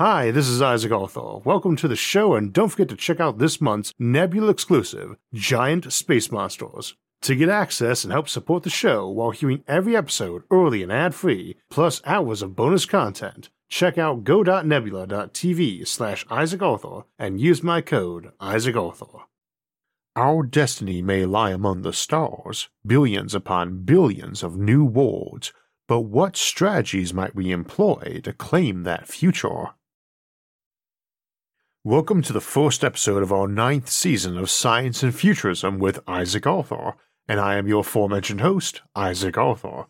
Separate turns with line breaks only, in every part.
Hi, this is Isaac Arthur. Welcome to the show, and don't forget to check out this month's Nebula exclusive, Giant Space Monsters. To get access and help support the show while hearing every episode early and ad free, plus hours of bonus content, check out go.nebula.tv slash Isaac Arthur and use my code Isaac Arthur. Our destiny may lie among the stars, billions upon billions of new worlds, but what strategies might we employ to claim that future? Welcome to the first episode of our ninth season of Science and Futurism with Isaac Arthur, and I am your aforementioned host, Isaac Arthur.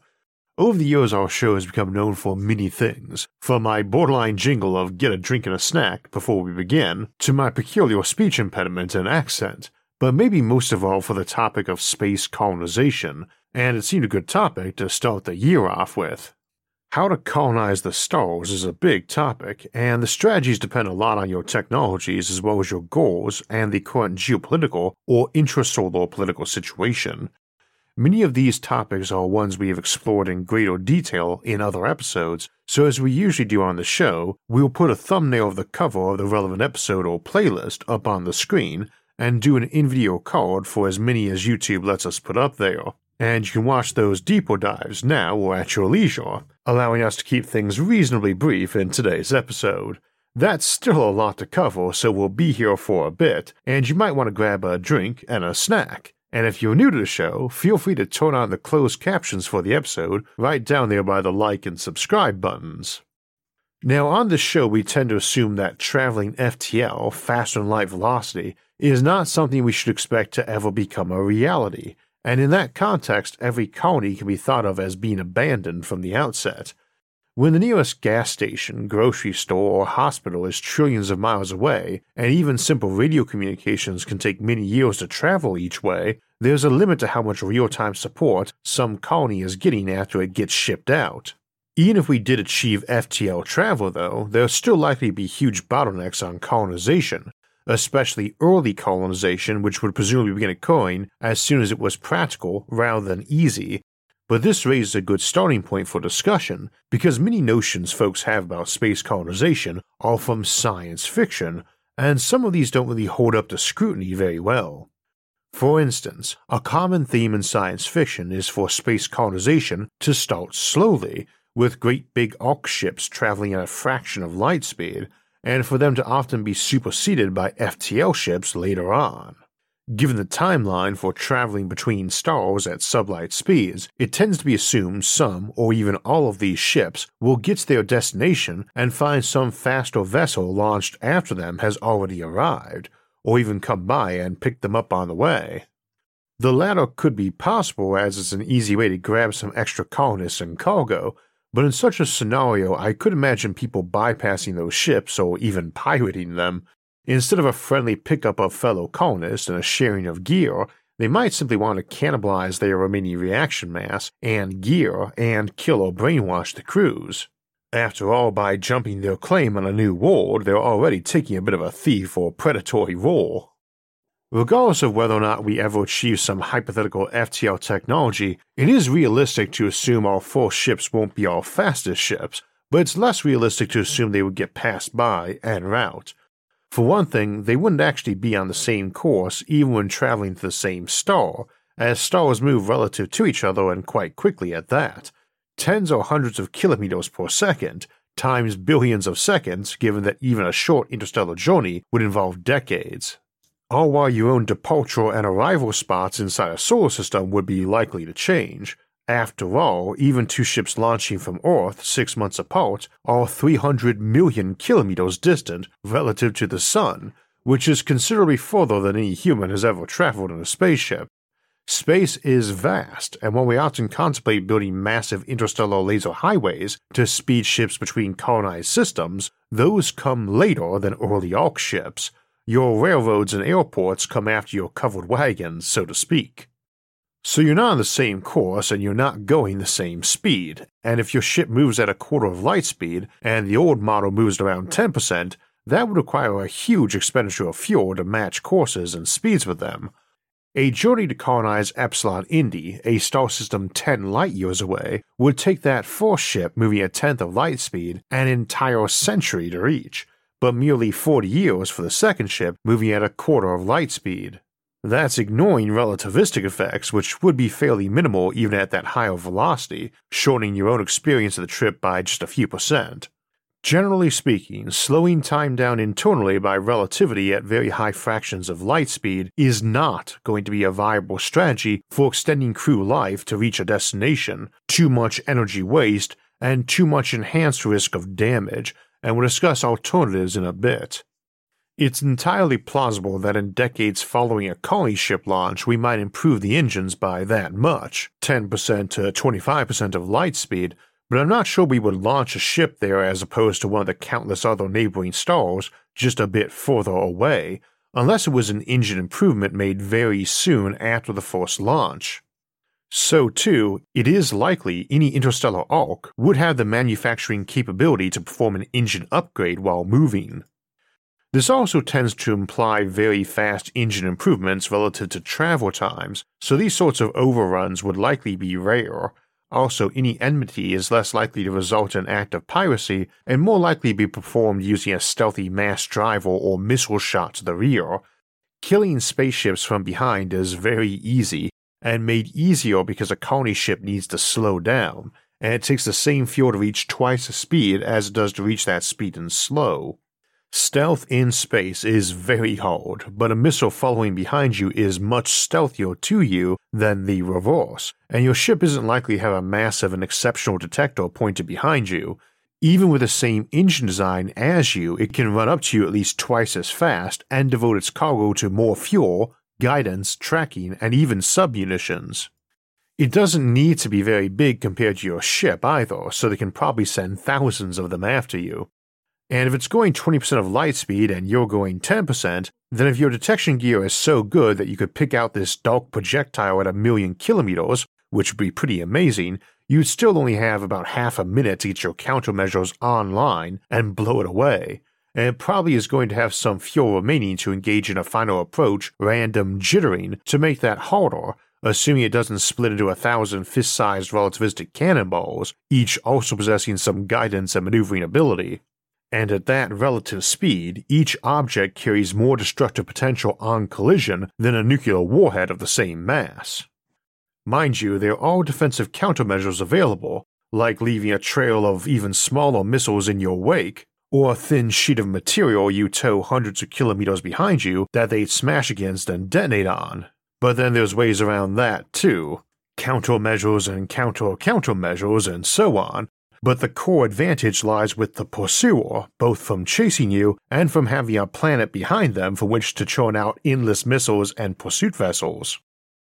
Over the years, our show has become known for many things, from my borderline jingle of get a drink and a snack before we begin, to my peculiar speech impediment and accent, but maybe most of all for the topic of space colonization, and it seemed a good topic to start the year off with. How to colonize the stars is a big topic, and the strategies depend a lot on your technologies as well as your goals and the current geopolitical or intrasolar political situation. Many of these topics are ones we have explored in greater detail in other episodes, so as we usually do on the show, we will put a thumbnail of the cover of the relevant episode or playlist up on the screen and do an in video card for as many as YouTube lets us put up there and you can watch those deeper dives now or at your leisure, allowing us to keep things reasonably brief in today's episode. That's still a lot to cover, so we'll be here for a bit, and you might want to grab a drink and a snack. And if you're new to the show, feel free to turn on the closed captions for the episode right down there by the like and subscribe buttons. Now, on this show, we tend to assume that traveling FTL, faster than light velocity, is not something we should expect to ever become a reality, and in that context, every colony can be thought of as being abandoned from the outset. When the nearest gas station, grocery store, or hospital is trillions of miles away, and even simple radio communications can take many years to travel each way, there's a limit to how much real time support some colony is getting after it gets shipped out. Even if we did achieve FTL travel, though, there's still likely be huge bottlenecks on colonization, especially early colonization, which would presumably begin occurring as soon as it was practical rather than easy. But this raises a good starting point for discussion because many notions folks have about space colonization are from science fiction, and some of these don't really hold up to scrutiny very well. For instance, a common theme in science fiction is for space colonization to start slowly, with great big ark ships traveling at a fraction of light speed, and for them to often be superseded by FTL ships later on. Given the timeline for traveling between stars at sublight speeds, it tends to be assumed some or even all of these ships will get to their destination and find some faster vessel launched after them has already arrived, or even come by and pick them up on the way. The latter could be possible as it's an easy way to grab some extra colonists and cargo, but in such a scenario, I could imagine people bypassing those ships or even pirating them. Instead of a friendly pickup of fellow colonists and a sharing of gear, they might simply want to cannibalize their remaining reaction mass and gear and kill or brainwash the crews. After all, by jumping their claim on a new world, they're already taking a bit of a thief or predatory role. Regardless of whether or not we ever achieve some hypothetical FTL technology, it is realistic to assume our first ships won't be our fastest ships, but it's less realistic to assume they would get passed by en route. For one thing, they wouldn't actually be on the same course even when traveling to the same star, as stars move relative to each other and quite quickly at that. Tens or hundreds of kilometers per second, times billions of seconds, given that even a short interstellar journey would involve decades all while your own departure and arrival spots inside a solar system would be likely to change. After all, even two ships launching from Earth six months apart are 300 million kilometers distant relative to the Sun, which is considerably further than any human has ever traveled in a spaceship. Space is vast, and while we often contemplate building massive interstellar laser highways to speed ships between colonized systems, those come later than early ark ships, your railroads and airports come after your covered wagons, so to speak. So you're not on the same course and you're not going the same speed, and if your ship moves at a quarter of light speed and the old model moves around 10%, that would require a huge expenditure of fuel to match courses and speeds with them. A journey to colonize Epsilon Indi, a star system 10 light years away, would take that first ship moving a tenth of light speed an entire century to reach, but merely 40 years for the second ship moving at a quarter of light speed. That's ignoring relativistic effects, which would be fairly minimal even at that higher velocity, shortening your own experience of the trip by just a few percent. Generally speaking, slowing time down internally by relativity at very high fractions of light speed is not going to be a viable strategy for extending crew life to reach a destination, too much energy waste, and too much enhanced risk of damage, and we'll discuss alternatives in a bit. It's entirely plausible that in decades following a colony ship launch, we might improve the engines by that much 10% to 25% of light speed but I'm not sure we would launch a ship there as opposed to one of the countless other neighboring stars just a bit further away, unless it was an engine improvement made very soon after the first launch. So, too, it is likely any interstellar ark would have the manufacturing capability to perform an engine upgrade while moving. This also tends to imply very fast engine improvements relative to travel times, so these sorts of overruns would likely be rare, also, any enmity is less likely to result in act of piracy and more likely be performed using a stealthy mass driver or missile shot to the rear. Killing spaceships from behind is very easy, and made easier because a colony ship needs to slow down, and it takes the same fuel to reach twice the speed as it does to reach that speed in slow. Stealth in space is very hard, but a missile following behind you is much stealthier to you than the reverse, and your ship isn't likely to have a massive and exceptional detector pointed behind you. Even with the same engine design as you, it can run up to you at least twice as fast and devote its cargo to more fuel, guidance, tracking, and even submunitions. It doesn't need to be very big compared to your ship either, so they can probably send thousands of them after you. And if it's going 20% of light speed and you're going 10%, then if your detection gear is so good that you could pick out this dark projectile at a million kilometers, which would be pretty amazing, you'd still only have about half a minute to get your countermeasures online and blow it away. And probably is going to have some fuel remaining to engage in a final approach, random jittering, to make that harder, assuming it doesn't split into a thousand fist sized relativistic cannonballs, each also possessing some guidance and maneuvering ability and at that relative speed, each object carries more destructive potential on collision than a nuclear warhead of the same mass. Mind you, there are defensive countermeasures available, like leaving a trail of even smaller missiles in your wake, or a thin sheet of material you tow hundreds of kilometers behind you that they'd smash against and detonate on. But then there's ways around that too. Countermeasures and counter countermeasures and so on, but the core advantage lies with the pursuer, both from chasing you and from having a planet behind them for which to churn out endless missiles and pursuit vessels.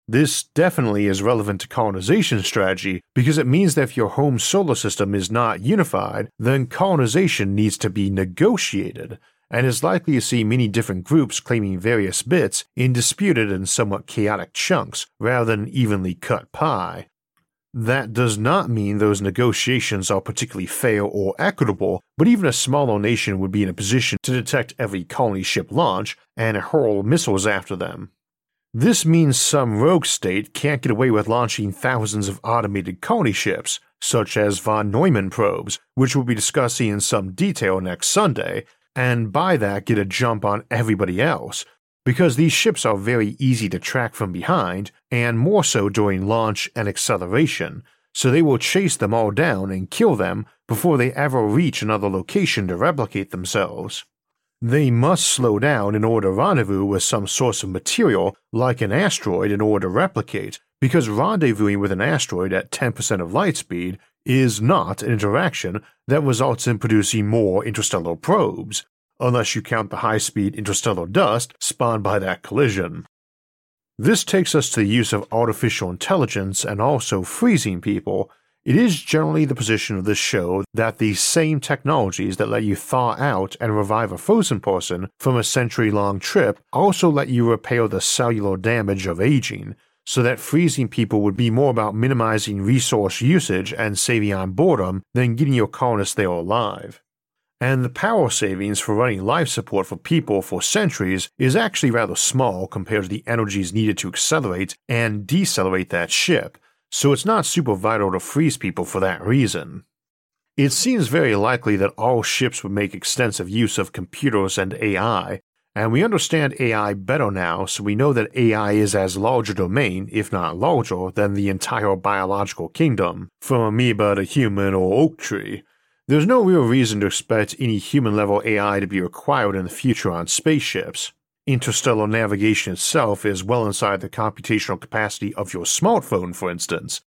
This definitely is relevant to colonization strategy because it means that if your home solar system is not unified, then colonization needs to be negotiated, and is likely to see many different groups claiming various bits in disputed and somewhat chaotic chunks rather than evenly cut pie. That does not mean those negotiations are particularly fair or equitable, but even a smaller nation would be in a position to detect every colony ship launch and hurl missiles after them. This means some rogue state can't get away with launching thousands of automated colony ships, such as von Neumann probes, which we'll be discussing in some detail next Sunday, and by that get a jump on everybody else, because these ships are very easy to track from behind, and more so during launch and acceleration, so they will chase them all down and kill them before they ever reach another location to replicate themselves. They must slow down in order to rendezvous with some source of material like an asteroid in order to replicate, because rendezvousing with an asteroid at 10% of light speed is not an interaction that results in producing more interstellar probes, unless you count the high speed interstellar dust spawned by that collision. This takes us to the use of artificial intelligence and also freezing people. It is generally the position of this show that the same technologies that let you thaw out and revive a frozen person from a century long trip also let you repair the cellular damage of aging, so that freezing people would be more about minimizing resource usage and saving on boredom than getting your colonists there alive. and the power savings for running life support for people for centuries is actually rather small compared to the energies needed to accelerate and decelerate that ship, so it's not super vital to freeze people for that reason. It seems very likely that all ships would make extensive use of computers and AI, and we understand AI better now, so we know that AI is as large a domain, if not larger, than the entire biological kingdom, from amoeba to human or oak tree. There's no real reason to expect any human level AI to be required in the future on spaceships. Interstellar navigation itself is well inside the computational capacity of your smartphone, for instance.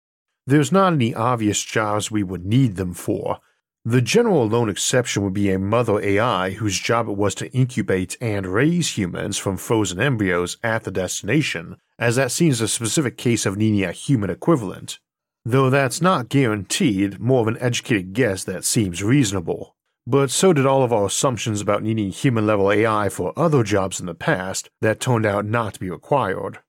There's not any obvious jobs we would need them for. The general lone exception would be a mother AI whose job it was to incubate and raise humans from frozen embryos at the destination, as that seems a specific case of needing a human equivalent. Though that's not guaranteed, more of an educated guess that seems reasonable. But so did all of our assumptions about needing human level AI for other jobs in the past that turned out not to be required.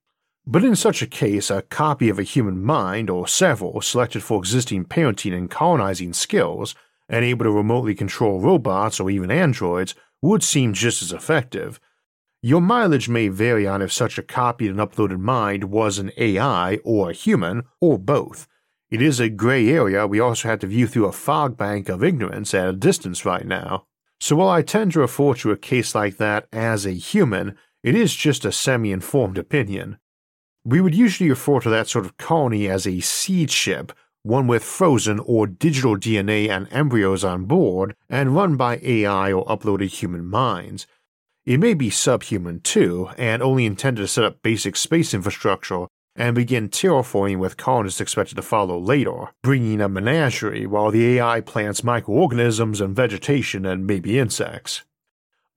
But in such a case, a copy of a human mind, or several, selected for existing parenting and colonizing skills, and able to remotely control robots or even androids, would seem just as effective. Your mileage may vary on if such a copied and uploaded mind was an AI or a human, or both. It is a gray area we also have to view through a fog bank of ignorance at a distance right now. So while I tend to refer to a case like that as a human, it is just a semi informed opinion. We would usually refer to that sort of colony as a seed ship, one with frozen or digital DNA and embryos on board, and run by AI or uploaded human minds. It may be subhuman too, and only intended to set up basic space infrastructure and begin terraforming with colonists expected to follow later, bringing a menagerie while the AI plants microorganisms and vegetation and maybe insects.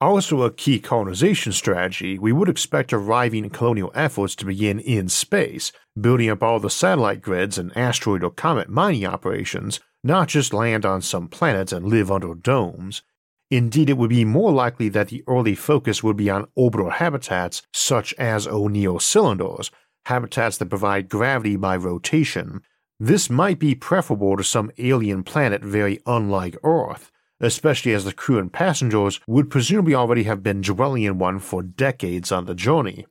Also, a key colonization strategy, we would expect arriving colonial efforts to begin in space, building up all the satellite grids and asteroid or comet mining operations, not just land on some planets and live under domes. Indeed, it would be more likely that the early focus would be on orbital habitats such as O'Neill cylinders, habitats that provide gravity by rotation. This might be preferable to some alien planet very unlike Earth, especially as the crew and passengers would presumably already have been dwelling in one for decades on the journey.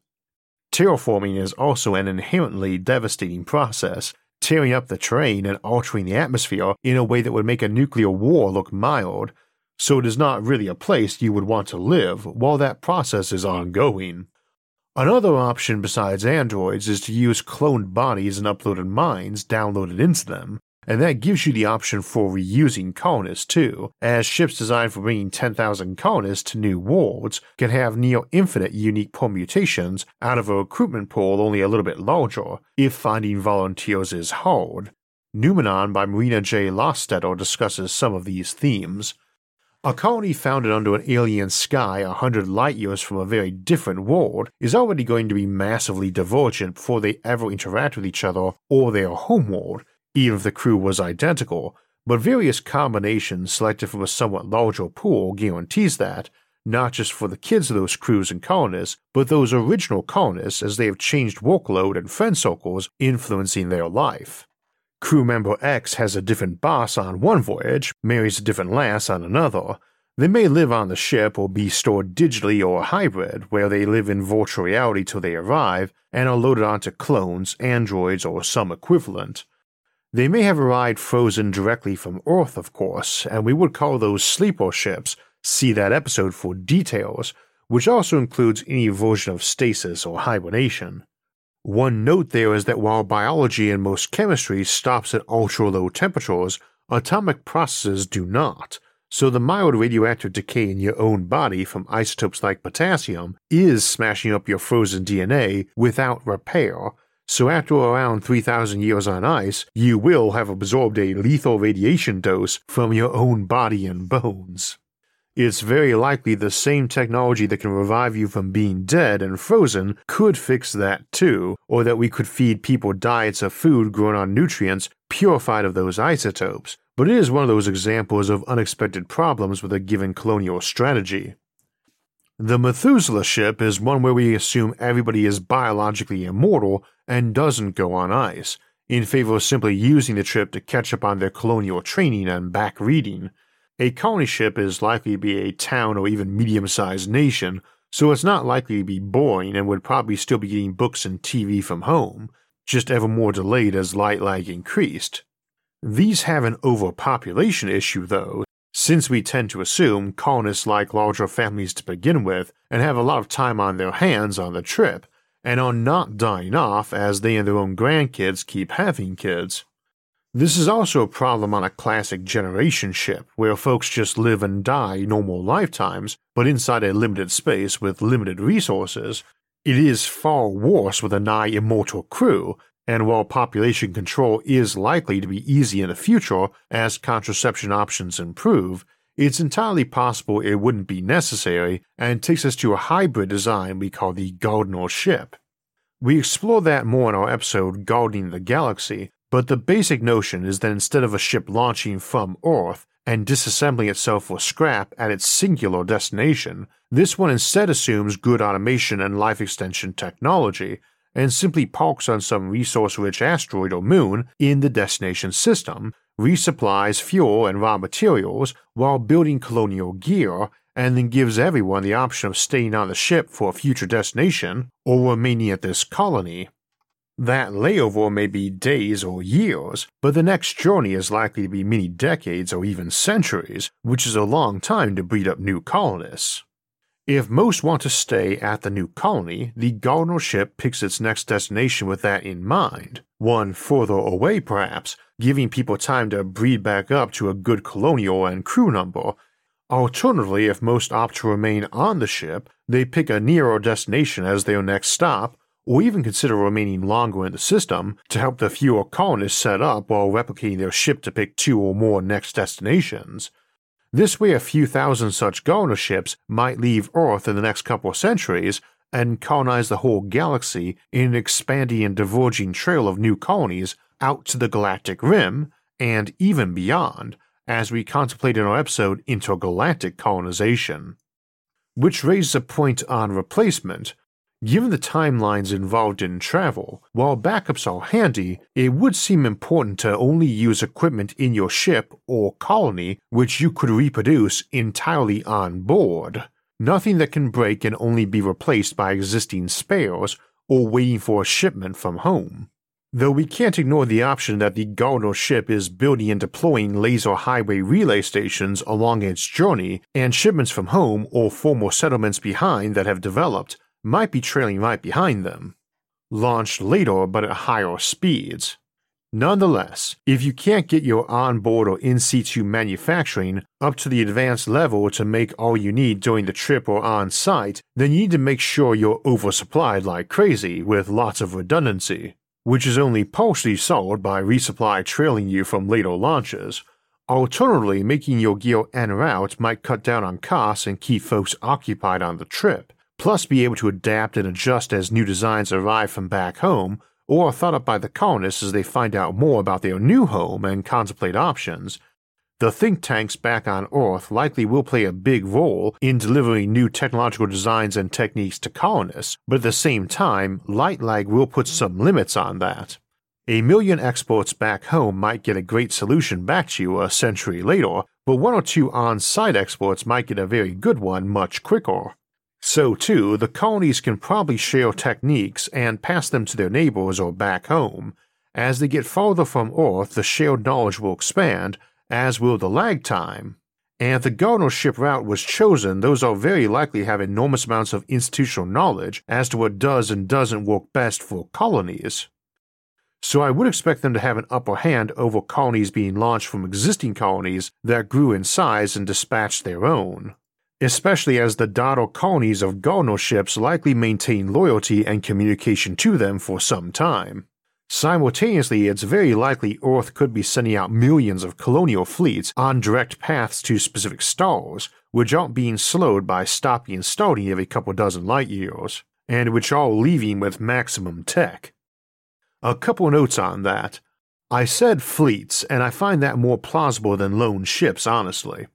Terraforming is also an inherently devastating process, tearing up the terrain and altering the atmosphere in a way that would make a nuclear war look mild, so it is not really a place you would want to live while that process is ongoing. Another option besides androids is to use cloned bodies and uploaded minds downloaded into them, and that gives you the option for reusing colonists too, as ships designed for bringing 10,000 colonists to new worlds can have near infinite unique permutations out of a recruitment pool only a little bit larger, if finding volunteers is hard. Noumenon by Marina J. Lostetter discusses some of these themes. A colony founded under an alien sky a hundred light years from a very different world is already going to be massively divergent before they ever interact with each other or their homeworld, even if the crew was identical, but various combinations selected from a somewhat larger pool guarantees that, not just for the kids of those crews and colonists, but those original colonists as they have changed workload and friend circles influencing their life. Crew member X has a different boss on one voyage, marries a different lass on another. They may live on the ship or be stored digitally or hybrid, where they live in virtual reality till they arrive and are loaded onto clones, androids, or some equivalent. They may have arrived frozen directly from Earth, of course, and we would call those sleeper ships. See that episode for details, which also includes any version of stasis or hibernation. One note there is that while biology and most chemistry stops at ultra low temperatures, atomic processes do not. So the mild radioactive decay in your own body from isotopes like potassium is smashing up your frozen DNA without repair. So after around 3000 years on ice, you will have absorbed a lethal radiation dose from your own body and bones. It's very likely the same technology that can revive you from being dead and frozen could fix that too, or that we could feed people diets of food grown on nutrients purified of those isotopes. But it is one of those examples of unexpected problems with a given colonial strategy. The Methuselah ship is one where we assume everybody is biologically immortal and doesn't go on ice, in favor of simply using the trip to catch up on their colonial training and back reading. A colony ship is likely to be a town or even medium sized nation, so it's not likely to be boring and would probably still be getting books and TV from home, just ever more delayed as light lag increased. These have an overpopulation issue, though, since we tend to assume colonists like larger families to begin with and have a lot of time on their hands on the trip, and are not dying off as they and their own grandkids keep having kids. This is also a problem on a classic generation ship, where folks just live and die normal lifetimes, but inside a limited space with limited resources. It is far worse with a nigh immortal crew, and while population control is likely to be easy in the future as contraception options improve, it's entirely possible it wouldn't be necessary and takes us to a hybrid design we call the Gardener ship. We explore that more in our episode Gardening the Galaxy, but the basic notion is that instead of a ship launching from Earth and disassembling itself for scrap at its singular destination, this one instead assumes good automation and life extension technology and simply parks on some resource rich asteroid or moon in the destination system, resupplies fuel and raw materials while building colonial gear, and then gives everyone the option of staying on the ship for a future destination or remaining at this colony. That layover may be days or years, but the next journey is likely to be many decades or even centuries, which is a long time to breed up new colonists. If most want to stay at the new colony, the Gardener ship picks its next destination with that in mind, one further away perhaps, giving people time to breed back up to a good colonial and crew number. Alternatively, if most opt to remain on the ship, they pick a nearer destination as their next stop, or even consider remaining longer in the system to help the fewer colonists set up while replicating their ship to pick two or more next destinations. This way, a few thousand such Gardener ships might leave Earth in the next couple of centuries and colonize the whole galaxy in an expanding and diverging trail of new colonies out to the galactic rim and even beyond, as we contemplate in our episode Intergalactic Colonization. Which raises a point on replacement, Given the timelines involved in travel, while backups are handy, it would seem important to only use equipment in your ship or colony which you could reproduce entirely on board. Nothing that can break and only be replaced by existing spares or waiting for a shipment from home. Though we can't ignore the option that the Gardener ship is building and deploying laser highway relay stations along its journey, and shipments from home or former settlements behind that have developed might be trailing right behind them, launched later but at higher speeds. Nonetheless, if you can't get your onboard or in situ manufacturing up to the advanced level to make all you need during the trip or on site, then you need to make sure you're oversupplied like crazy with lots of redundancy, which is only partially solved by resupply trailing you from later launches. Alternatively, making your gear en route might cut down on costs and keep folks occupied on the trip plus be able to adapt and adjust as new designs arrive from back home or are thought up by the colonists as they find out more about their new home and contemplate options. The think tanks back on Earth likely will play a big role in delivering new technological designs and techniques to colonists, but at the same time, light lag will put some limits on that. A million exports back home might get a great solution back to you a century later, but one or two on site exports might get a very good one much quicker. So, too, the colonies can probably share techniques and pass them to their neighbors or back home. As they get farther from Earth, the shared knowledge will expand, as will the lag time. And if the Gardener ship route was chosen, those are very likely to have enormous amounts of institutional knowledge as to what does and doesn't work best for colonies. So I would expect them to have an upper hand over colonies being launched from existing colonies that grew in size and dispatched their own especially as the daughter colonies of Gardener ships likely maintain loyalty and communication to them for some time. Simultaneously, it's very likely Earth could be sending out millions of colonial fleets on direct paths to specific stars, which aren't being slowed by stopping and starting every couple dozen light years, and which are leaving with maximum tech. A couple notes on that. I said fleets, and I find that more plausible than lone ships, honestly.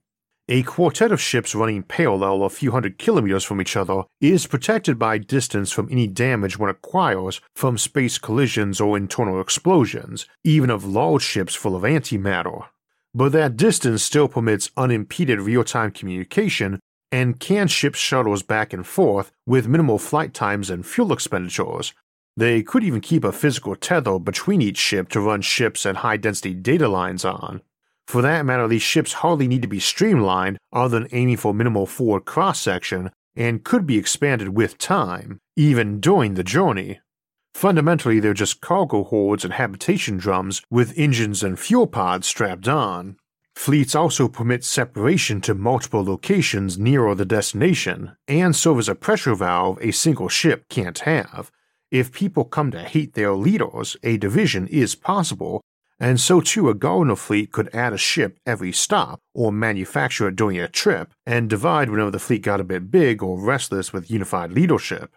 A quartet of ships running parallel a few hundred kilometers from each other is protected by distance from any damage one acquires from space collisions or internal explosions, even of large ships full of antimatter. but that distance still permits unimpeded real time communication and can ship shuttles back and forth with minimal flight times and fuel expenditures. They could even keep a physical tether between each ship to run ships and high density data lines on. For that matter, these ships hardly need to be streamlined other than aiming for minimal forward cross section and could be expanded with time, even during the journey. Fundamentally, they're just cargo holds and habitation drums with engines and fuel pods strapped on. Fleets also permit separation to multiple locations nearer the destination and serve as a pressure valve a single ship can't have. If people come to hate their leaders, a division is possible, and so too a Gardener fleet could add a ship every stop or manufacture it during a trip and divide whenever the fleet got a bit big or restless with unified leadership.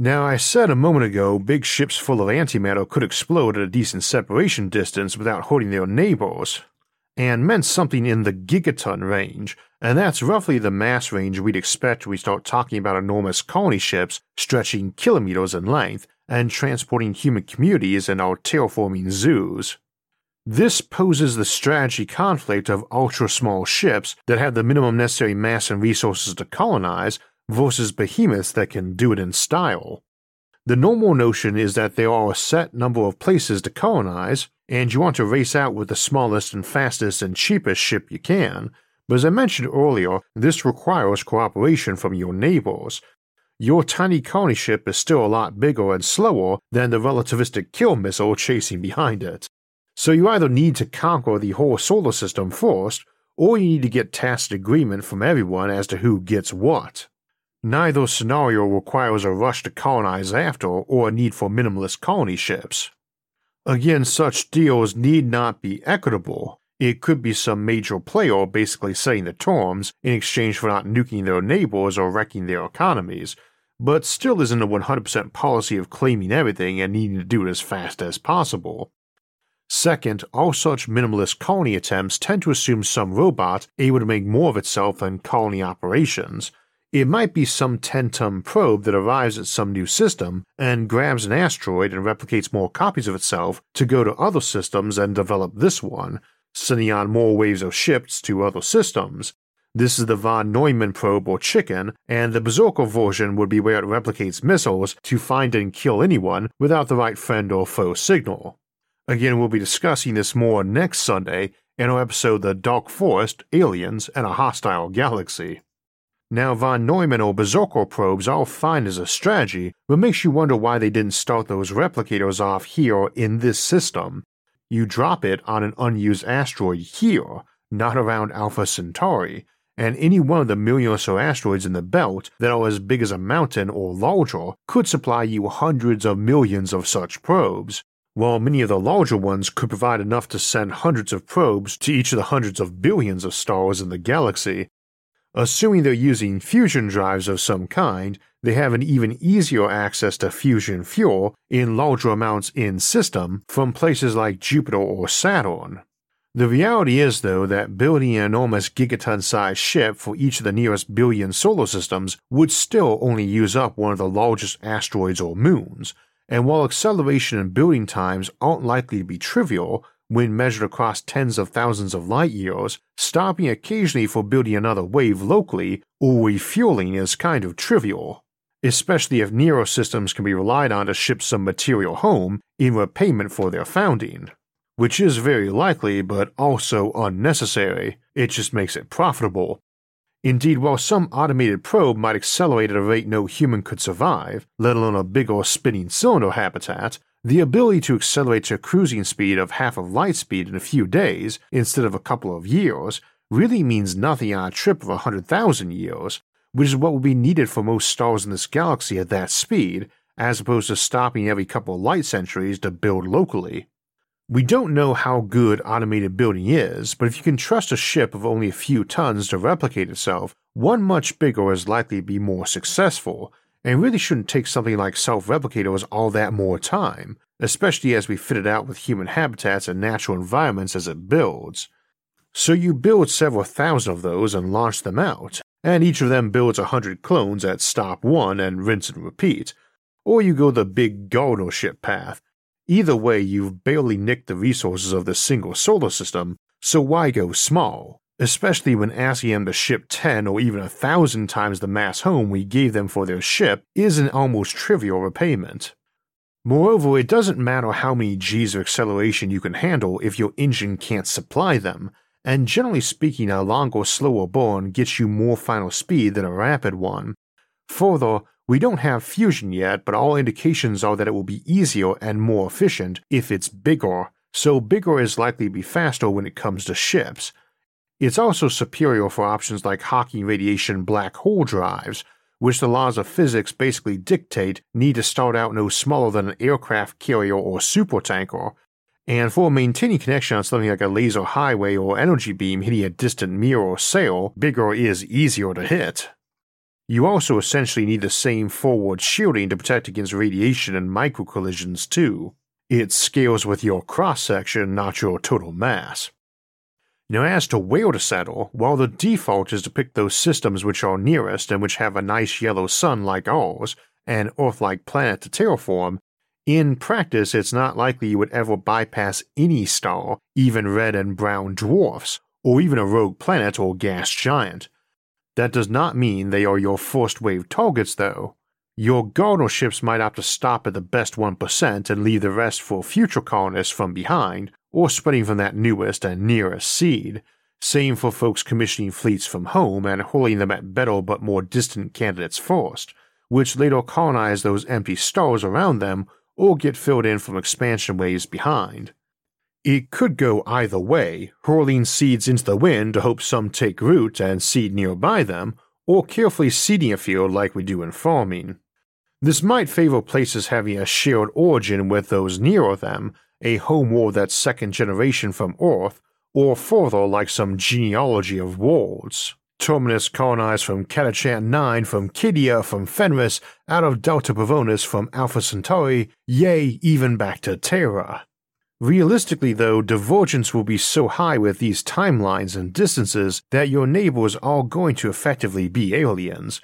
Now, I said a moment ago big ships full of antimatter could explode at a decent separation distance without hurting their neighbors, and meant something in the gigaton range, and that's roughly the mass range we'd expect when we start talking about enormous colony ships stretching kilometers in length and transporting human communities in our terraforming zoos. This poses the strategy conflict of ultra small ships that have the minimum necessary mass and resources to colonize versus behemoths that can do it in style. The normal notion is that there are a set number of places to colonize, and you want to race out with the smallest and fastest and cheapest ship you can, but as I mentioned earlier, this requires cooperation from your neighbors. Your tiny colony ship is still a lot bigger and slower than the relativistic kill missile chasing behind it. So you either need to conquer the whole solar system first, or you need to get tacit agreement from everyone as to who gets what. Neither scenario requires a rush to colonize after or a need for minimalist colony ships. Again, such deals need not be equitable. It could be some major player basically setting the terms in exchange for not nuking their neighbors or wrecking their economies, but still isn't a 100% policy of claiming everything and needing to do it as fast as possible. Second, all such minimalist colony attempts tend to assume some robot able to make more of itself than colony operations, it might be some 10 ton probe that arrives at some new system and grabs an asteroid and replicates more copies of itself to go to other systems and develop this one, sending on more waves of ships to other systems. This is the von Neumann probe or chicken, and the Berserker version would be where it replicates missiles to find and kill anyone without the right friend or foe signal. Again, we'll be discussing this more next Sunday in our episode The Dark Forest, Aliens, and a Hostile Galaxy. Now, von Neumann or Berserker probes are fine as a strategy, but makes you wonder why they didn't start those replicators off here in this system. You drop it on an unused asteroid here, not around Alpha Centauri, and any one of the million or so asteroids in the belt that are as big as a mountain or larger could supply you hundreds of millions of such probes, while many of the larger ones could provide enough to send hundreds of probes to each of the hundreds of billions of stars in the galaxy, Assuming they're using fusion drives of some kind, they have an even easier access to fusion fuel in larger amounts in system from places like Jupiter or Saturn. The reality is, though, that building an enormous gigaton sized ship for each of the nearest billion solar systems would still only use up one of the largest asteroids or moons, and while acceleration and building times aren't likely to be trivial, when measured across tens of thousands of light years, stopping occasionally for building another wave locally or refueling is kind of trivial, especially if Nero systems can be relied on to ship some material home in repayment for their founding. Which is very likely, but also unnecessary, it just makes it profitable. Indeed, while some automated probe might accelerate at a rate no human could survive, let alone a big or spinning cylinder habitat, the ability to accelerate to a cruising speed of half of light speed in a few days instead of a couple of years really means nothing on a trip of 100,000 years, which is what would be needed for most stars in this galaxy at that speed, as opposed to stopping every couple of light centuries to build locally. We don't know how good automated building is, but if you can trust a ship of only a few tons to replicate itself, one much bigger is likely to be more successful, and really shouldn't take something like self-replicators all that more time, especially as we fit it out with human habitats and natural environments as it builds. So you build several thousand of those and launch them out, and each of them builds a hundred clones at stop one and rinse and repeat, or you go the big Gardener ship path. Either way, you've barely nicked the resources of the single solar system, so why go small? Especially when asking them to ship 10 or even a thousand times the mass home we gave them for their ship is an almost trivial repayment. Moreover, it doesn't matter how many G's of acceleration you can handle if your engine can't supply them, and generally speaking, a longer, slower burn gets you more final speed than a rapid one. Further, we don't have fusion yet, but all indications are that it will be easier and more efficient if it's bigger, so bigger is likely to be faster when it comes to ships. It's also superior for options like Hawking radiation black hole drives, which the laws of physics basically dictate need to start out no smaller than an aircraft carrier or supertanker, and for maintaining connection on something like a laser highway or energy beam hitting a distant mirror or sail, bigger is easier to hit. You also essentially need the same forward shielding to protect against radiation and micro collisions, too. It scales with your cross section, not your total mass. Now, as to where to settle, while the default is to pick those systems which are nearest and which have a nice yellow sun like ours, an Earth like planet to terraform, in practice it's not likely you would ever bypass any star, even red and brown dwarfs, or even a rogue planet or gas giant. That does not mean they are your first wave targets, though. Your Gardener ships might opt to stop at the best 1% and leave the rest for future colonists from behind, or spreading from that newest and nearest seed. Same for folks commissioning fleets from home and hurling them at better but more distant candidates first, which later colonize those empty stars around them or get filled in from expansion waves behind. It could go either way, hurling seeds into the wind to hope some take root and seed nearby them, or carefully seeding a field like we do in farming. This might favor places having a shared origin with those nearer them, a home homeworld that's second generation from Earth, or further like some genealogy of worlds. Terminus colonized from Catachant 9 from Kidia from Fenris, out of Delta Pavonis from Alpha Centauri, yea, even back to Terra. Realistically, though, divergence will be so high with these timelines and distances that your neighbors are going to effectively be aliens.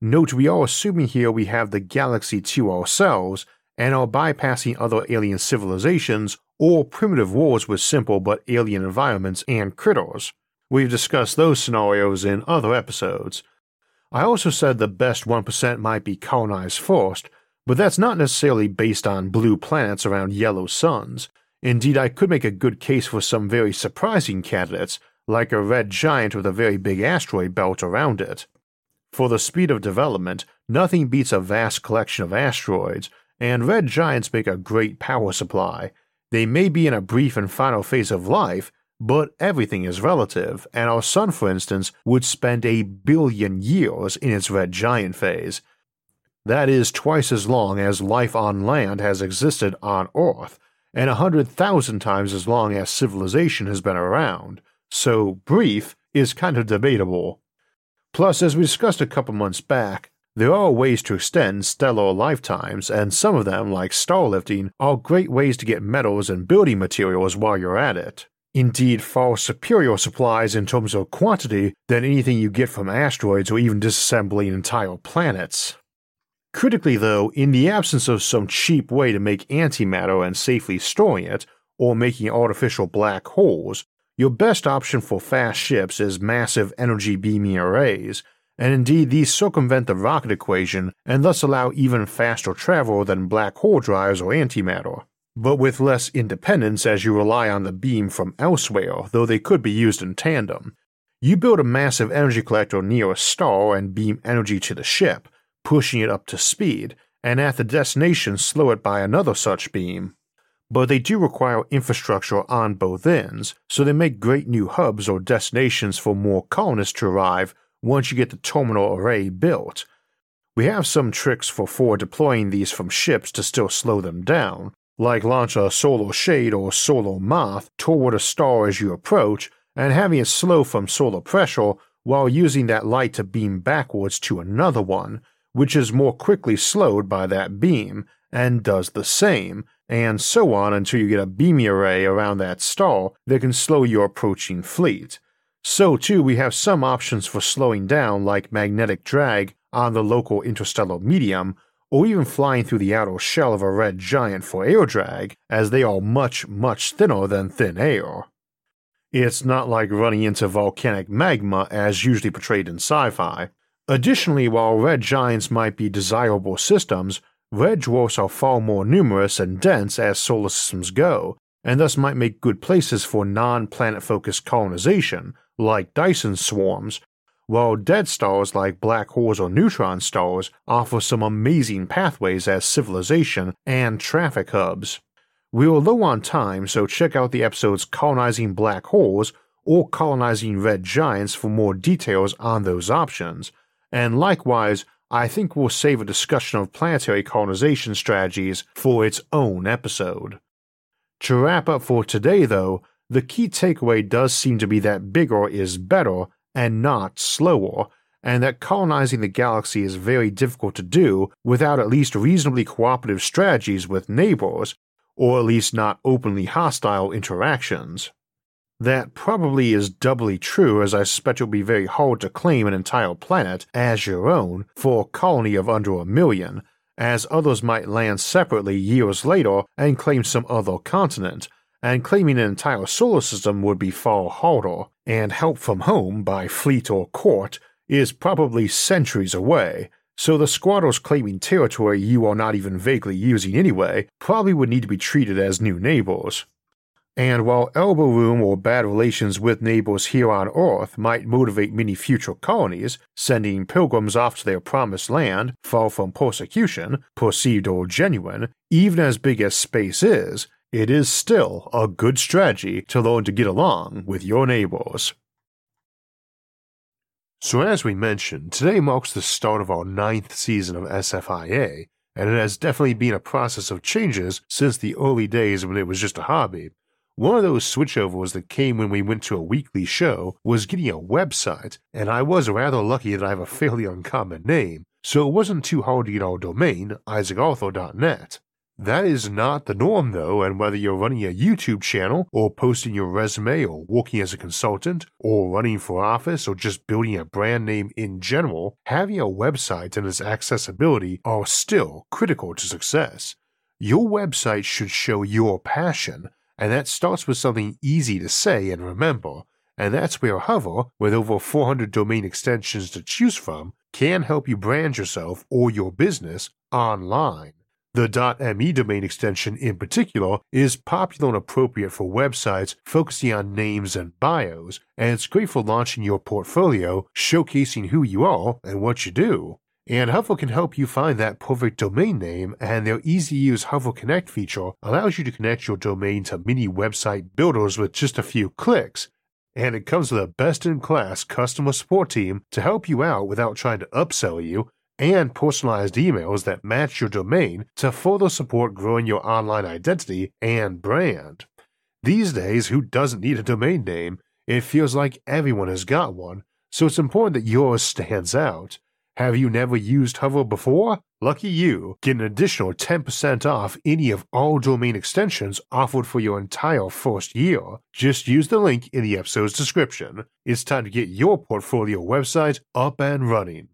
Note we are assuming here we have the galaxy to ourselves and are bypassing other alien civilizations or primitive worlds with simple but alien environments and critters. We've discussed those scenarios in other episodes. I also said the best 1% might be colonized first, but that's not necessarily based on blue planets around yellow suns. Indeed, I could make a good case for some very surprising candidates, like a red giant with a very big asteroid belt around it. For the speed of development, nothing beats a vast collection of asteroids, and red giants make a great power supply. They may be in a brief and final phase of life, but everything is relative, and our sun, for instance, would spend a billion years in its red giant phase. That is twice as long as life on land has existed on Earth, and a hundred thousand times as long as civilization has been around, so brief is kind of debatable. Plus, as we discussed a couple months back, there are ways to extend stellar lifetimes, and some of them, like starlifting, are great ways to get metals and building materials while you're at it. Indeed, far superior supplies in terms of quantity than anything you get from asteroids or even disassembling entire planets. Critically, though, in the absence of some cheap way to make antimatter and safely storing it, or making artificial black holes, your best option for fast ships is massive energy beaming arrays, and indeed these circumvent the rocket equation and thus allow even faster travel than black hole drives or antimatter, but with less independence as you rely on the beam from elsewhere, though they could be used in tandem. You build a massive energy collector near a star and beam energy to the ship, pushing it up to speed, and at the destination slow it by another such beam. But they do require infrastructure on both ends, so they make great new hubs or destinations for more colonists to arrive once you get the terminal array built. We have some tricks for forward deploying these from ships to still slow them down, like launch a solar shade or solar moth toward a star as you approach, and having it slow from solar pressure while using that light to beam backwards to another one, which is more quickly slowed by that beam, and does the same, and so on until you get a beamy array around that star that can slow your approaching fleet. So, too, we have some options for slowing down, like magnetic drag on the local interstellar medium, or even flying through the outer shell of a red giant for air drag, as they are much, much thinner than thin air. It's not like running into volcanic magma as usually portrayed in sci fi. Additionally, while red giants might be desirable systems, red dwarfs are far more numerous and dense as solar systems go, and thus might make good places for non planet focused colonization, like Dyson swarms, while dead stars like black holes or neutron stars offer some amazing pathways as civilization and traffic hubs. We are low on time, so check out the episodes Colonizing Black Holes or Colonizing Red Giants for more details on those options and likewise, I think we'll save a discussion of planetary colonization strategies for its own episode. To wrap up for today, though, the key takeaway does seem to be that bigger is better and not slower, and that colonizing the galaxy is very difficult to do without at least reasonably cooperative strategies with neighbors, or at least not openly hostile interactions. That probably is doubly true, as I suspect it will be very hard to claim an entire planet as your own for a colony of under a million, as others might land separately years later and claim some other continent, and claiming an entire solar system would be far harder, and help from home by fleet or court is probably centuries away. So the squatters claiming territory you are not even vaguely using anyway probably would need to be treated as new neighbors. And while elbow room or bad relations with neighbors here on Earth might motivate many future colonies, sending pilgrims off to their promised land, far from persecution, perceived or genuine, even as big as space is, it is still a good strategy to learn to get along with your neighbors. So, as we mentioned, today marks the start of our ninth season of SFIA, and it has definitely been a process of changes since the early days when it was just a hobby. One of those switchovers that came when we went to a weekly show was getting a website, and I was rather lucky that I have a fairly uncommon name, so it wasn't too hard to get our domain, isaacarthur.net. That is not the norm though, and whether you're running a YouTube channel, or posting your resume, or working as a consultant, or running for office, or just building a brand name in general, having a website and its accessibility are still critical to success. Your website should show your passion, and that starts with something easy to say and remember, and that's where Hover, with over 400 domain extensions to choose from, can help you brand yourself or your business online. The .me domain extension in particular is popular and appropriate for websites focusing on names and bios, and it's great for launching your portfolio, showcasing who you are and what you do. And Hover can help you find that perfect domain name, and their easy to use Hover Connect feature allows you to connect your domain to many website builders with just a few clicks. And it comes with a best in class customer support team to help you out without trying to upsell you, and personalized emails that match your domain to further support growing your online identity and brand. These days, who doesn't need a domain name? It feels like everyone has got one, so it's important that yours stands out. Have you never used Hover before? Lucky you, get an additional 10% off any of all domain extensions offered for your entire first year. Just use the link in the episode's description. It's time to get your portfolio website up and running.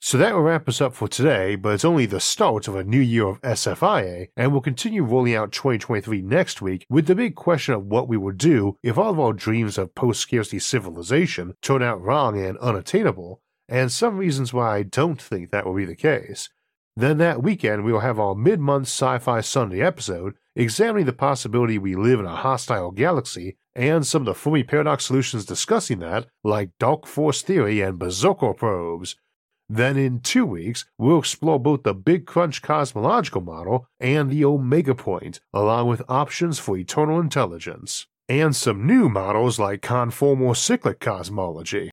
So that will wrap us up for today, but it's only the start of a new year of SFIA, and we'll continue rolling out 2023 next week with the big question of what we will do if all of our dreams of post scarcity civilization turn out wrong and unattainable, and some reasons why I don't think that will be the case. Then that weekend, we will have our mid month Sci Fi Sunday episode examining the possibility we live in a hostile galaxy and some of the Fermi Paradox solutions discussing that, like Dark Forest Theory and Berserker probes. Then in two weeks, we'll explore both the Big Crunch cosmological model and the Omega Point, along with options for eternal intelligence, and some new models like conformal cyclic cosmology.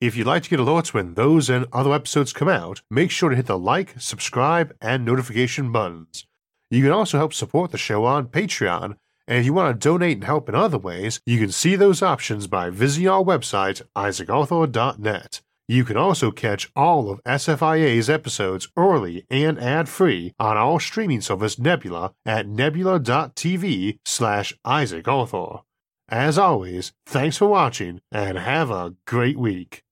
If you'd like to get alerts when those and other episodes come out, make sure to hit the like, subscribe, and notification buttons. You can also help support the show on Patreon, and if you want to donate and help in other ways, you can see those options by visiting our website, isaacarthur.net. You can also catch all of SFIA's episodes early and ad-free on our streaming service Nebula at nebula.tv slash isaacarthur. As always, thanks for watching and have a great week.